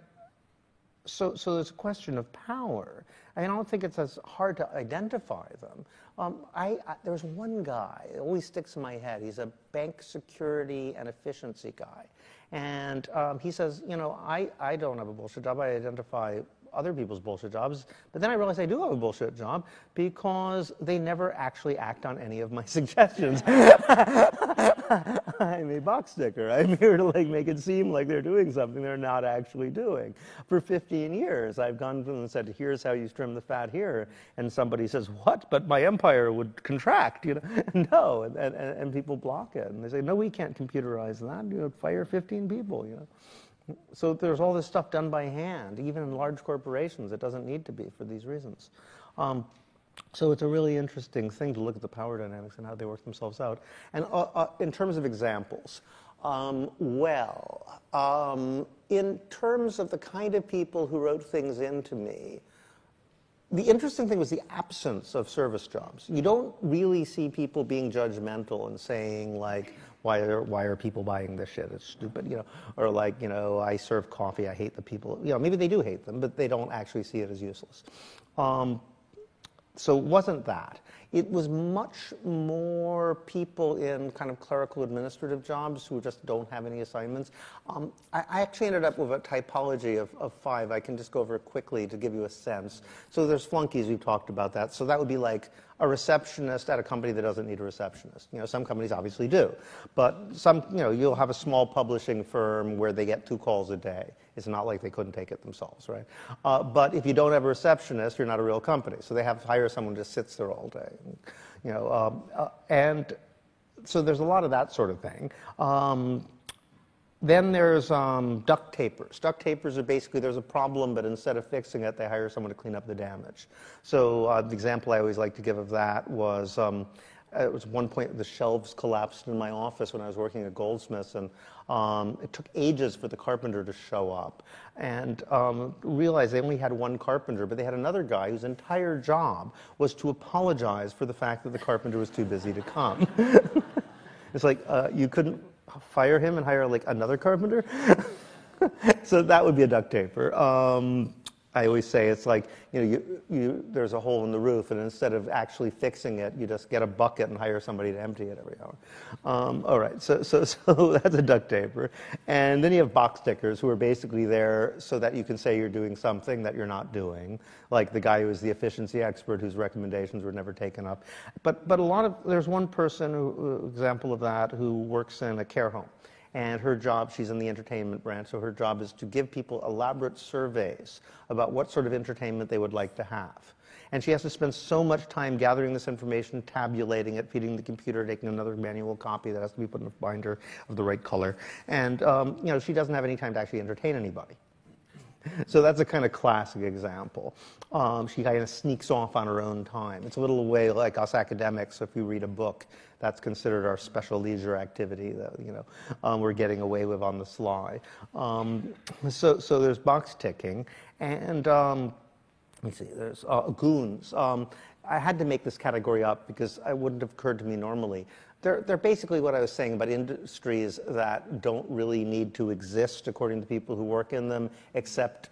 so so there's a question of power. I don't think it's as hard to identify them. Um, I, I, there's one guy, it always sticks in my head. He's a bank security and efficiency guy. And um, he says, you know, I, I don't have a bullshit job. I identify other people's bullshit jobs. But then I realized I do have a bullshit job because they never actually act on any of my suggestions. I'm a box sticker. I'm here to like make it seem like they're doing something they're not actually doing. For 15 years, I've gone them and said, "Here's how you trim the fat here," and somebody says, "What? But my empire would contract." You know, no, and, and, and people block it, and they say, "No, we can't computerize that. You know, fire 15 people." You know. So there's all this stuff done by hand, even in large corporations. It doesn't need to be for these reasons. Um, so it's a really interesting thing to look at the power dynamics and how they work themselves out. And uh, uh, in terms of examples, um, well, um, in terms of the kind of people who wrote things into me, the interesting thing was the absence of service jobs. You don't really see people being judgmental and saying like, why are, why are people buying this shit? It's stupid, you know. Or like, you know, I serve coffee, I hate the people. You know, maybe they do hate them, but they don't actually see it as useless. Um, so it wasn't that. it was much more people in kind of clerical administrative jobs who just don't have any assignments. Um, I, I, actually ended up with a typology of, of five. I can just go over quickly to give you a sense. So there's flunkies, we've talked about that. So that would be like a receptionist at a company that doesn't need a receptionist. You know, some companies obviously do, but some, you know, you'll have a small publishing firm where they get two calls a day. It's not like they couldn't take it themselves, right? Uh, but if you don't have a receptionist, you're not a real company. So they have to hire someone who just sits there all day. You know, um, uh, and so there's a lot of that sort of thing. Um, then there's um, duct tapers. Duct tapers are basically there's a problem, but instead of fixing it, they hire someone to clean up the damage. So uh, the example I always like to give of that was um, it was one point the shelves collapsed in my office when I was working at Goldsmiths, and um, it took ages for the carpenter to show up. And um, realized they only had one carpenter, but they had another guy whose entire job was to apologize for the fact that the carpenter was too busy to come. it's like uh, you couldn't fire him and hire like another carpenter. so that would be a duct taper. Um, I always say it's like you know you, you, there's a hole in the roof, and instead of actually fixing it, you just get a bucket and hire somebody to empty it every hour. Um, all right, so so so that's a duct taper, and then you have box tickers who are basically there so that you can say you're doing something that you're not doing, like the guy who is the efficiency expert whose recommendations were never taken up. But but a lot of there's one person who, example of that who works in a care home and her job, she's in the entertainment branch, so her job is to give people elaborate surveys about what sort of entertainment they would like to have. And she has to spend so much time gathering this information, tabulating it, feeding the computer, taking another manual copy that has to be put in a binder of the right color. And um, you know, she doesn't have any time to actually entertain anybody. So that's a kind of classic example. Um, she kind of sneaks off on her own time. It's a little way like us academics. If we read a book, that's considered our special leisure activity that you know um, we're getting away with on the sly. Um, so, so there's box ticking, and um, let me see. There's uh, goons. Um, I had to make this category up because it wouldn't have occurred to me normally. They're, they're basically what I was saying about industries that don't really need to exist according to people who work in them, except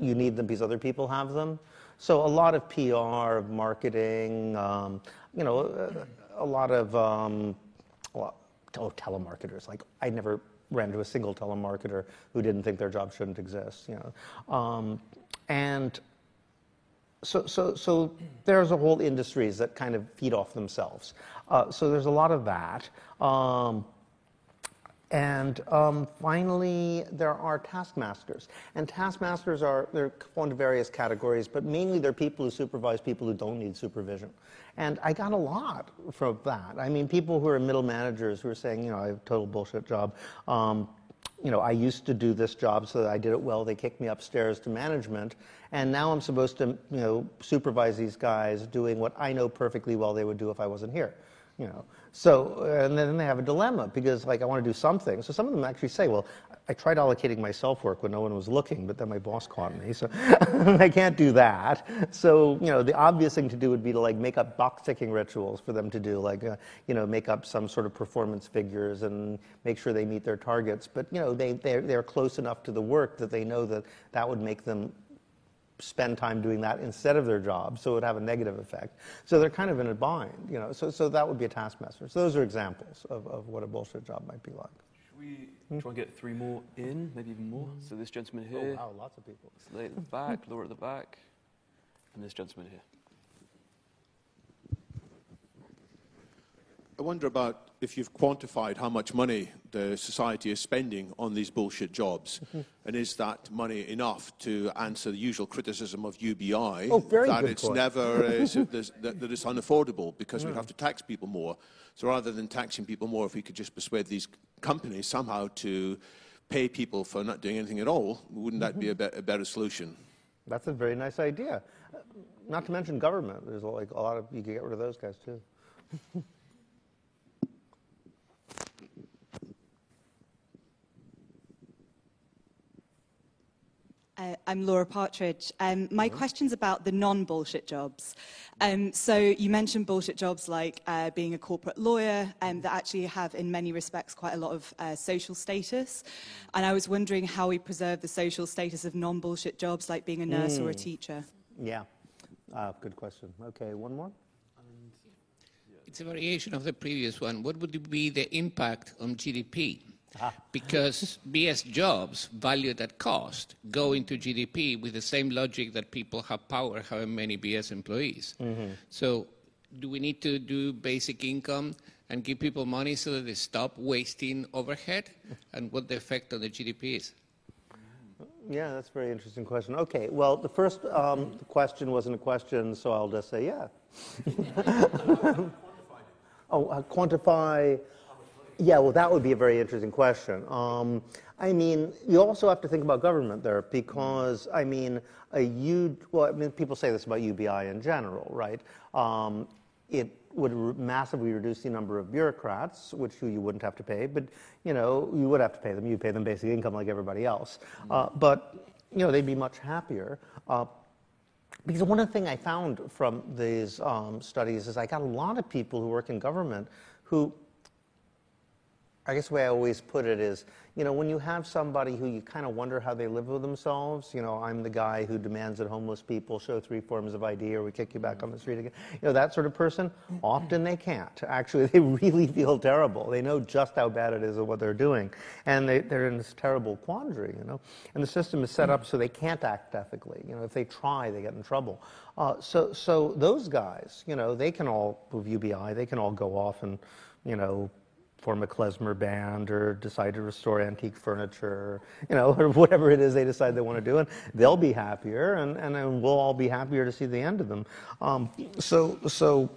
you need them because other people have them. So a lot of PR, of marketing, um, you know, a, a lot of um, well, oh, telemarketers. Like I never ran into a single telemarketer who didn't think their job shouldn't exist. You know, um, and so, so, so there's a whole industries that kind of feed off themselves. Uh, so there's a lot of that. Um, and um, finally, there are taskmasters. And taskmasters are, they're fall into various categories, but mainly they're people who supervise people who don't need supervision. And I got a lot from that. I mean, people who are middle managers who are saying, you know, I have a total bullshit job. Um, you know, I used to do this job so that I did it well. They kicked me upstairs to management, and now I'm supposed to, you know, supervise these guys doing what I know perfectly well they would do if I wasn't here you know. So, and then they have a dilemma because, like, I want to do something. So some of them actually say, well, I tried allocating myself work when no one was looking, but then my boss caught me, so I can't do that. So, you know, the obvious thing to do would be to, like, make up box ticking rituals for them to do, like, uh, you know, make up some sort of performance figures and make sure they meet their targets. But, you know, they, they're, they're close enough to the work that they know that that would make them spend time doing that instead of their job, so it would have a negative effect. So they're kind of in a bind, you know. So, so that would be a taskmaster. So those are examples of, of what a bullshit job might be like. Should we hmm? try and get three more in, maybe even more? So this gentleman here. Oh, wow, lots of people. Lady at the back, Laura at the back, and this gentleman here. I wonder about if you've quantified how much money the society is spending on these bullshit jobs, mm-hmm. and is that money enough to answer the usual criticism of UBI oh, that it's point. never uh, that, that it's unaffordable because we have to tax people more? So rather than taxing people more, if we could just persuade these companies somehow to pay people for not doing anything at all, wouldn't that mm-hmm. be a, be- a better solution? That's a very nice idea. Not to mention government. There's like a lot of you can get rid of those guys too. Uh, I'm Laura Partridge. Um, my mm-hmm. question's about the non-bullshit jobs. Um, so you mentioned bullshit jobs like uh, being a corporate lawyer um, that actually have, in many respects, quite a lot of uh, social status. And I was wondering how we preserve the social status of non-bullshit jobs like being a nurse mm. or a mm. teacher. Yeah, uh, good question. Okay, one more. It's a variation of the previous one. What would be the impact on GDP? Because BS jobs valued at cost go into GDP with the same logic that people have power having many BS employees. So, do we need to do basic income and give people money so that they stop wasting overhead? And what the effect on the GDP is? Yeah, that's a very interesting question. Okay, well, the first um, question wasn't a question, so I'll just say yeah. oh, uh, quantify. Yeah, well, that would be a very interesting question. Um, I mean, you also have to think about government there because, I mean, a huge, well, I mean, people say this about UBI in general, right? Um, it would re- massively reduce the number of bureaucrats, which you, you wouldn't have to pay, but, you know, you would have to pay them. You pay them basic income like everybody else. Uh, but, you know, they'd be much happier. Uh, because one of the things I found from these um, studies is I got a lot of people who work in government who I guess the way I always put it is, you know, when you have somebody who you kind of wonder how they live with themselves, you know, I'm the guy who demands that homeless people show three forms of ID or we kick you back on the street again, you know, that sort of person, often they can't. Actually, they really feel terrible. They know just how bad it is and what they're doing. And they, they're in this terrible quandary, you know. And the system is set up so they can't act ethically. You know, if they try, they get in trouble. Uh, so, so those guys, you know, they can all, with UBI, they can all go off and, you know, form a klezmer band or decide to restore antique furniture, you know, or whatever it is they decide they want to do, and they'll be happier, and, and we'll all be happier to see the end of them. Um, so, so,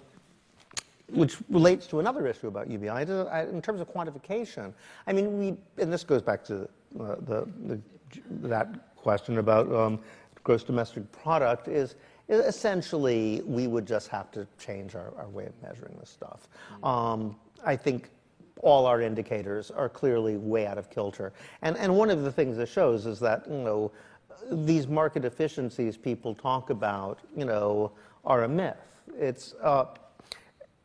which relates to another issue about UBI I- in terms of quantification. I mean, we, and this goes back to uh, the, the, that question about um, gross domestic product is essentially we would just have to change our, our way of measuring this stuff. Um, I think all our indicators are clearly way out of kilter. And, and one of the things it shows is that, you know, these market efficiencies people talk about, you know, are a myth. It's, uh,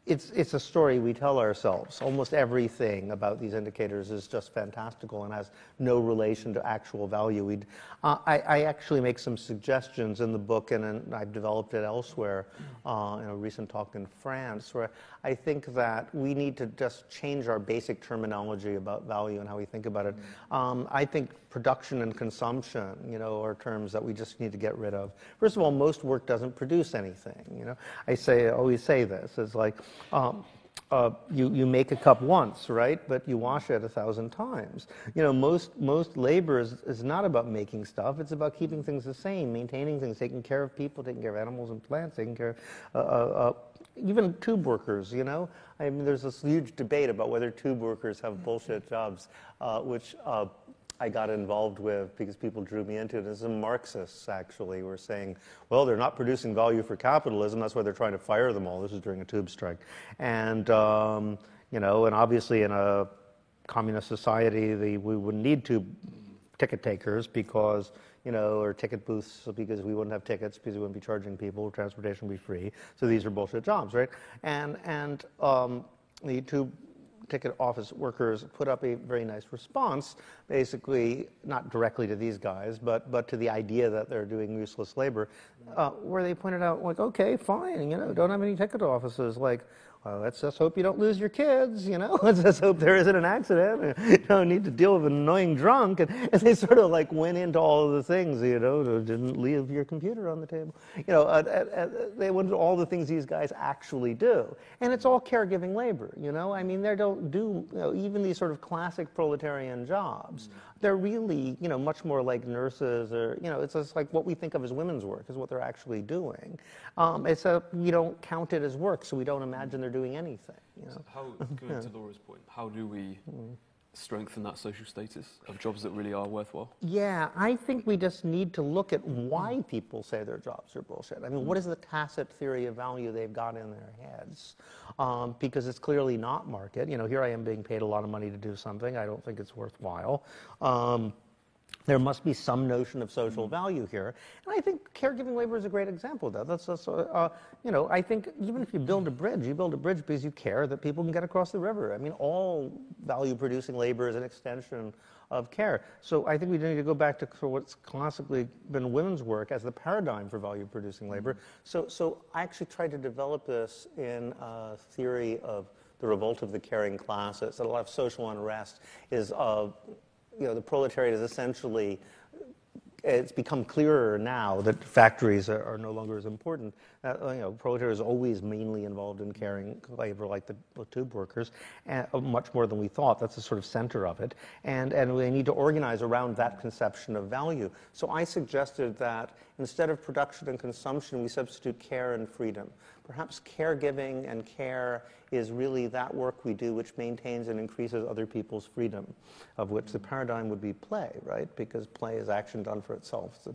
it's, it's a story we tell ourselves. Almost everything about these indicators is just fantastical and has no relation to actual value. We'd, uh, I, I actually make some suggestions in the book, and, and I've developed it elsewhere uh, in a recent talk in France, where I think that we need to just change our basic terminology about value and how we think about it. Um, I think production and consumption, you know, are terms that we just need to get rid of. First of all, most work doesn't produce anything. You know, I say I always say this. It's like um, uh, you you make a cup once, right? But you wash it a thousand times. You know, most most labor is, is not about making stuff. It's about keeping things the same, maintaining things, taking care of people, taking care of animals and plants, taking care of uh, uh, uh, even tube workers, you know? I mean, there's this huge debate about whether tube workers have bullshit jobs, uh, which uh, I got involved with because people drew me into it. And some Marxists actually were saying, well, they're not producing value for capitalism. That's why they're trying to fire them all. This is during a tube strike. And, um, you know, and obviously in a communist society, the, we wouldn't need to ticket takers because you know, or ticket booths because we wouldn't have tickets because we wouldn't be charging people, transportation would be free. So these are bullshit jobs, right? And and um, the two ticket office workers put up a very nice response, basically not directly to these guys, but but to the idea that they're doing useless labor, uh, where they pointed out like, okay, fine, you know, don't have any ticket offices, like. Well, let's just hope you don't lose your kids, you know? Let's just hope there isn't an accident. You don't need to deal with an annoying drunk. And, and they sort of like went into all of the things, you know, didn't leave your computer on the table. You know, uh, uh, they went into all the things these guys actually do. And it's all caregiving labor, you know? I mean, they don't do, you know, even these sort of classic proletarian jobs. They're really, you know, much more like nurses or, you know, it's just like what we think of as women's work is what they're actually doing. Um, it's a, we don't count it as work, so we don't imagine they're doing anything. You know? So how, going to Laura's point, how do we strengthen that social status of jobs that really are worthwhile? Yeah, I think we just need to look at why people say their jobs are bullshit. I mean, what is the tacit theory of value they've got in their heads? Um, because it's clearly not market. You know, here I am being paid a lot of money to do something. I don't think it's worthwhile. Um, there must be some notion of social value here. And I think caregiving labor is a great example of that. That's, that's uh, you know, I think even if you build a bridge, you build a bridge because you care that people can get across the river. I mean, all value producing labor is an extension of care. So I think we need to go back to what's classically been women's work as the paradigm for value producing labor. So, so I actually tried to develop this in a theory of the revolt of the caring classes, that a lot of social unrest is of you know, the proletariat is essentially it's become clearer now that factories are, are no longer as important. Uh, you know, proletariat is always mainly involved in caring labor, like the, the tube workers, and, uh, much more than we thought. That's the sort of center of it, and and we need to organize around that conception of value. So I suggested that instead of production and consumption, we substitute care and freedom. Perhaps caregiving and care is really that work we do which maintains and increases other people's freedom, of which the paradigm would be play, right? Because play is action done for itself.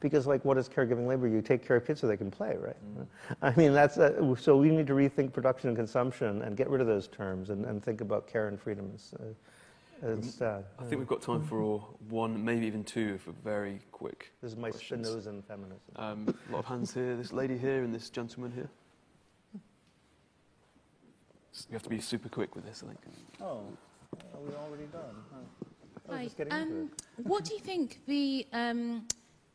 Because, like, what is caregiving labor? You take care of kids so they can play, right? Mm. I mean, that's uh, so we need to rethink production and consumption and get rid of those terms and, and think about care and freedom as, uh, instead. I think we've got time for one, maybe even two, if we're very quick. This is my Spinozan feminism. Um, a lot of hands here. This lady here and this gentleman here. You have to be super quick with this, I think. Oh, are we already done? Huh? Hi. Um, what do you think the um,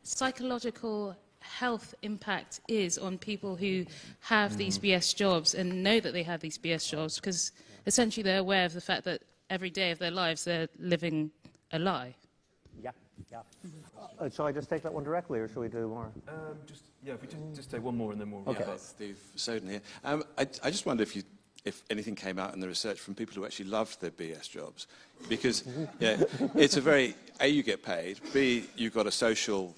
psychological health impact is on people who have these mm. BS jobs and know that they have these BS jobs? Because essentially they're aware of the fact that every day of their lives they're living a lie. Yeah, yeah. Uh, shall I just take that one directly, or shall we do more? Um, just yeah, if we just, just take one more and then we'll. Okay. Yeah, Steve Soden here. Um, I, I just wonder if you if anything came out in the research from people who actually loved their BS jobs. Because yeah, it's a very, A, you get paid, B, you've got a social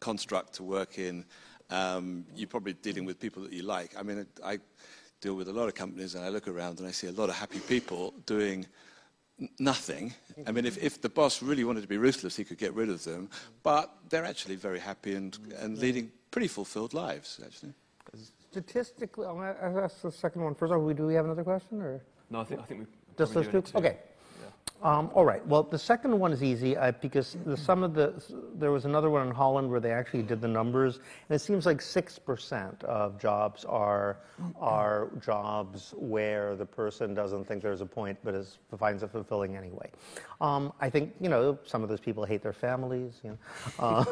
construct to work in, um, you're probably dealing with people that you like. I mean, I deal with a lot of companies and I look around and I see a lot of happy people doing nothing. I mean, if, if the boss really wanted to be ruthless, he could get rid of them, but they're actually very happy and, and leading pretty fulfilled lives, actually statistically, I'll ask the second one first. Do we have another question, or no? I think I think we just those two. Okay. Um, all right. Well, the second one is easy uh, because the, some of the there was another one in Holland where they actually did the numbers, and it seems like six percent of jobs are are jobs where the person doesn't think there's a point, but is finds it fulfilling anyway. Um, I think you know some of those people hate their families, you know,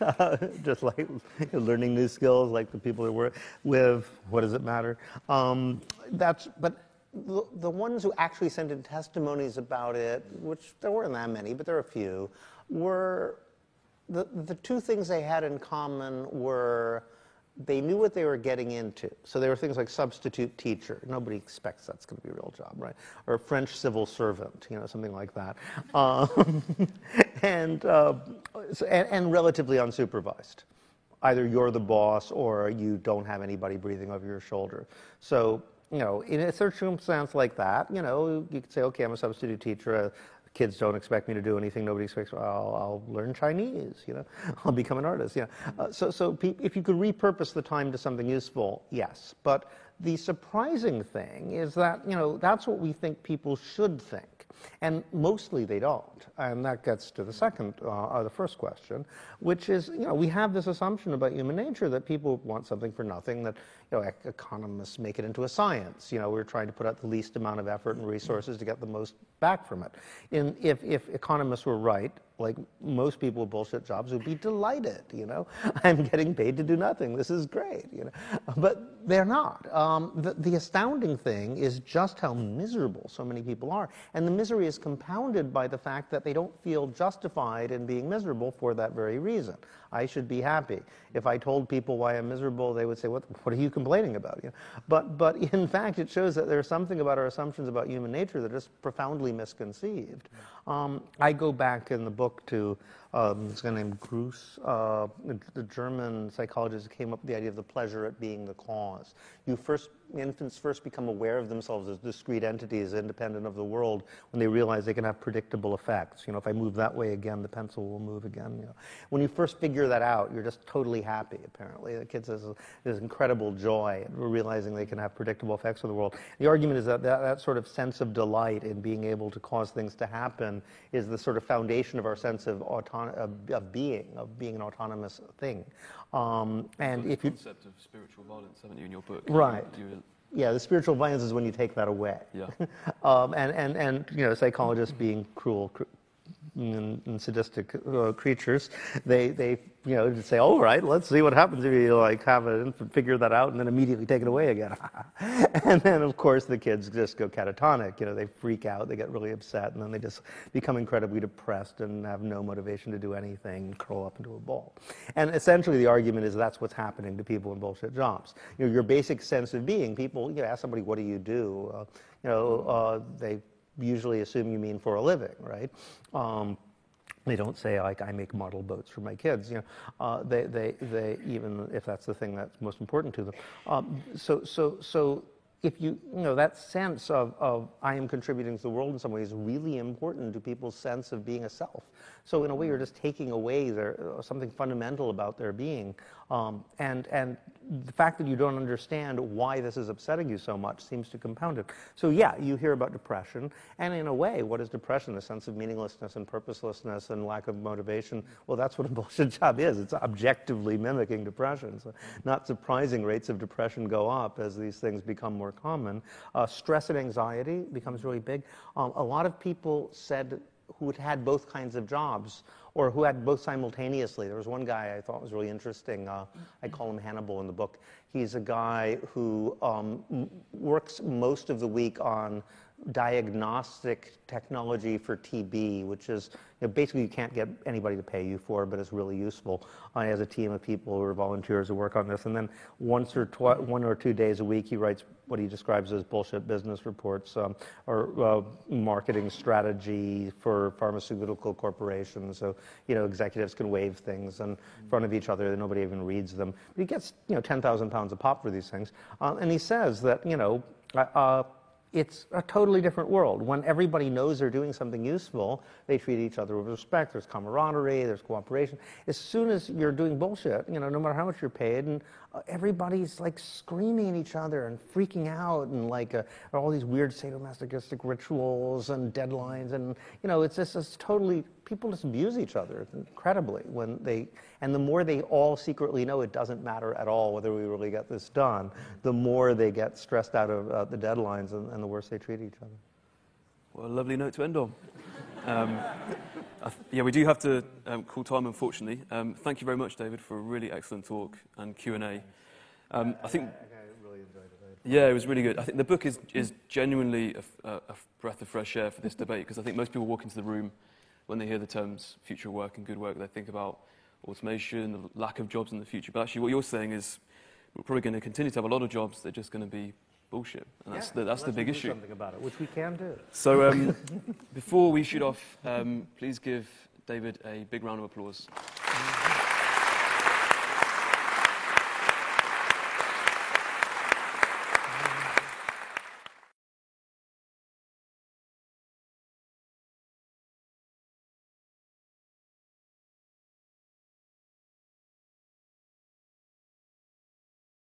uh, just like learning new skills, like the people they work with. What does it matter? Um, that's but the, the ones who actually sent in testimonies about it, which there weren't that many, but there are a few, were the, the two things they had in common were they knew what they were getting into. So there were things like substitute teacher. Nobody expects that's going to be a real job, right? Or French civil servant, you know, something like that. Um, and, uh, and, and relatively unsupervised. Either you're the boss or you don't have anybody breathing over your shoulder. So you know, in a circumstance like that, you know, you could say, okay, I'm a substitute teacher. Uh, kids don't expect me to do anything. Nobody expects. I'll, I'll learn Chinese. You know, I'll become an artist. You know, uh, so so pe- if you could repurpose the time to something useful, yes. But the surprising thing is that you know that's what we think people should think, and mostly they don't. And that gets to the second, uh, or the first question, which is you know we have this assumption about human nature that people want something for nothing. That you know, economists make it into a science. You know, we're trying to put out the least amount of effort and resources to get the most back from it. In, if, if economists were right, like most people with bullshit jobs would be delighted, you know. I'm getting paid to do nothing. This is great, you know. But they're not. Um, the, the astounding thing is just how miserable so many people are. And the misery is compounded by the fact that they don't feel justified in being miserable for that very reason. I should be happy. If I told people why I'm miserable, they would say, what, what are you complaining about? You know? but, but in fact, it shows that there's something about our assumptions about human nature that is profoundly misconceived. Um, I go back in the book to um, this guy named Groos, uh, the German psychologist came up with the idea of the pleasure at being the cause. You first infants first become aware of themselves as discrete entities, independent of the world, when they realize they can have predictable effects. You know, if I move that way again, the pencil will move again. You know. When you first figure that out, you're just totally happy, apparently. The kids has this incredible joy in realizing they can have predictable effects on the world. The argument is that, that that sort of sense of delight in being able to cause things to happen is the sort of foundation of our sense of, auton- of, of being, of being an autonomous thing. Um, and if you concept of spiritual violence, haven't you, in your book? Right. You- yeah, the spiritual violence is when you take that away. Yeah. um, and, and, and, you know, psychologists being cruel cr- and, and sadistic uh, creatures, they, they, you know, say, all right, let's see what happens if you, like, have an infant figure that out and then immediately take it away again. and then, of course, the kids just go catatonic. You know, they freak out, they get really upset, and then they just become incredibly depressed and have no motivation to do anything, curl up into a ball. And essentially, the argument is that's what's happening to people in bullshit jobs. You know, your basic sense of being, people, you know, ask somebody, what do you do? Uh, you know, uh, they usually assume you mean for a living, right? Um, they don't say like I make model boats for my kids. You know, uh, they, they, they even if that's the thing that's most important to them. Um, so, so, so if you, you know, that sense of, of I am contributing to the world in some way is really important to people's sense of being a self. So in a way, you're just taking away their, uh, something fundamental about their being. Um, and, and the fact that you don't understand why this is upsetting you so much seems to compound it. So yeah, you hear about depression. And in a way, what is depression? The sense of meaninglessness and purposelessness and lack of motivation. Well, that's what a bullshit job is. It's objectively mimicking depression. So not surprising rates of depression go up as these things become more common. Uh, stress and anxiety becomes really big. Um, a lot of people said who had both kinds of jobs or who had both simultaneously. There was one guy I thought was really interesting. Uh, I call him Hannibal in the book. He's a guy who um, works most of the week on diagnostic technology for TB, which is you know, basically you can't get anybody to pay you for, but it's really useful. Uh, he has a team of people who are volunteers who work on this, and then once or twi- one or two days a week, he writes what he describes as bullshit business reports um, or uh, marketing strategy for pharmaceutical corporations. So you know executives can wave things in front of each other, and nobody even reads them. But he gets you know 10,000 pounds a pop for these things, uh, and he says that you know. Uh, it's a totally different world. When everybody knows they're doing something useful, they treat each other with respect. There's camaraderie, there's cooperation. As soon as you're doing bullshit, you know, no matter how much you're paid, and everybody's like screaming at each other and freaking out, and like uh, all these weird sadomasochistic rituals and deadlines, and you know, it's just it's totally people just abuse each other incredibly when they and the more they all secretly know it doesn't matter at all whether we really get this done the more they get stressed out of uh, the deadlines and, and, the worse they treat each other. Well a lovely note to end on um, th- yeah we do have to um, call time unfortunately um, thank you very much david for a really excellent talk and q&a um, i think yeah, it was really good. I think the book is, is genuinely a, a, a breath of fresh air for this debate because I think most people walk into the room when they hear the terms future work and good work, they think about automation, the lack of jobs in the future. But actually, what you're saying is we're probably going to continue to have a lot of jobs. They're just going to be bullshit, and that's yeah, the, that's the big issue. Something about it, which we can do. So um, before we shoot off, um, please give David a big round of applause.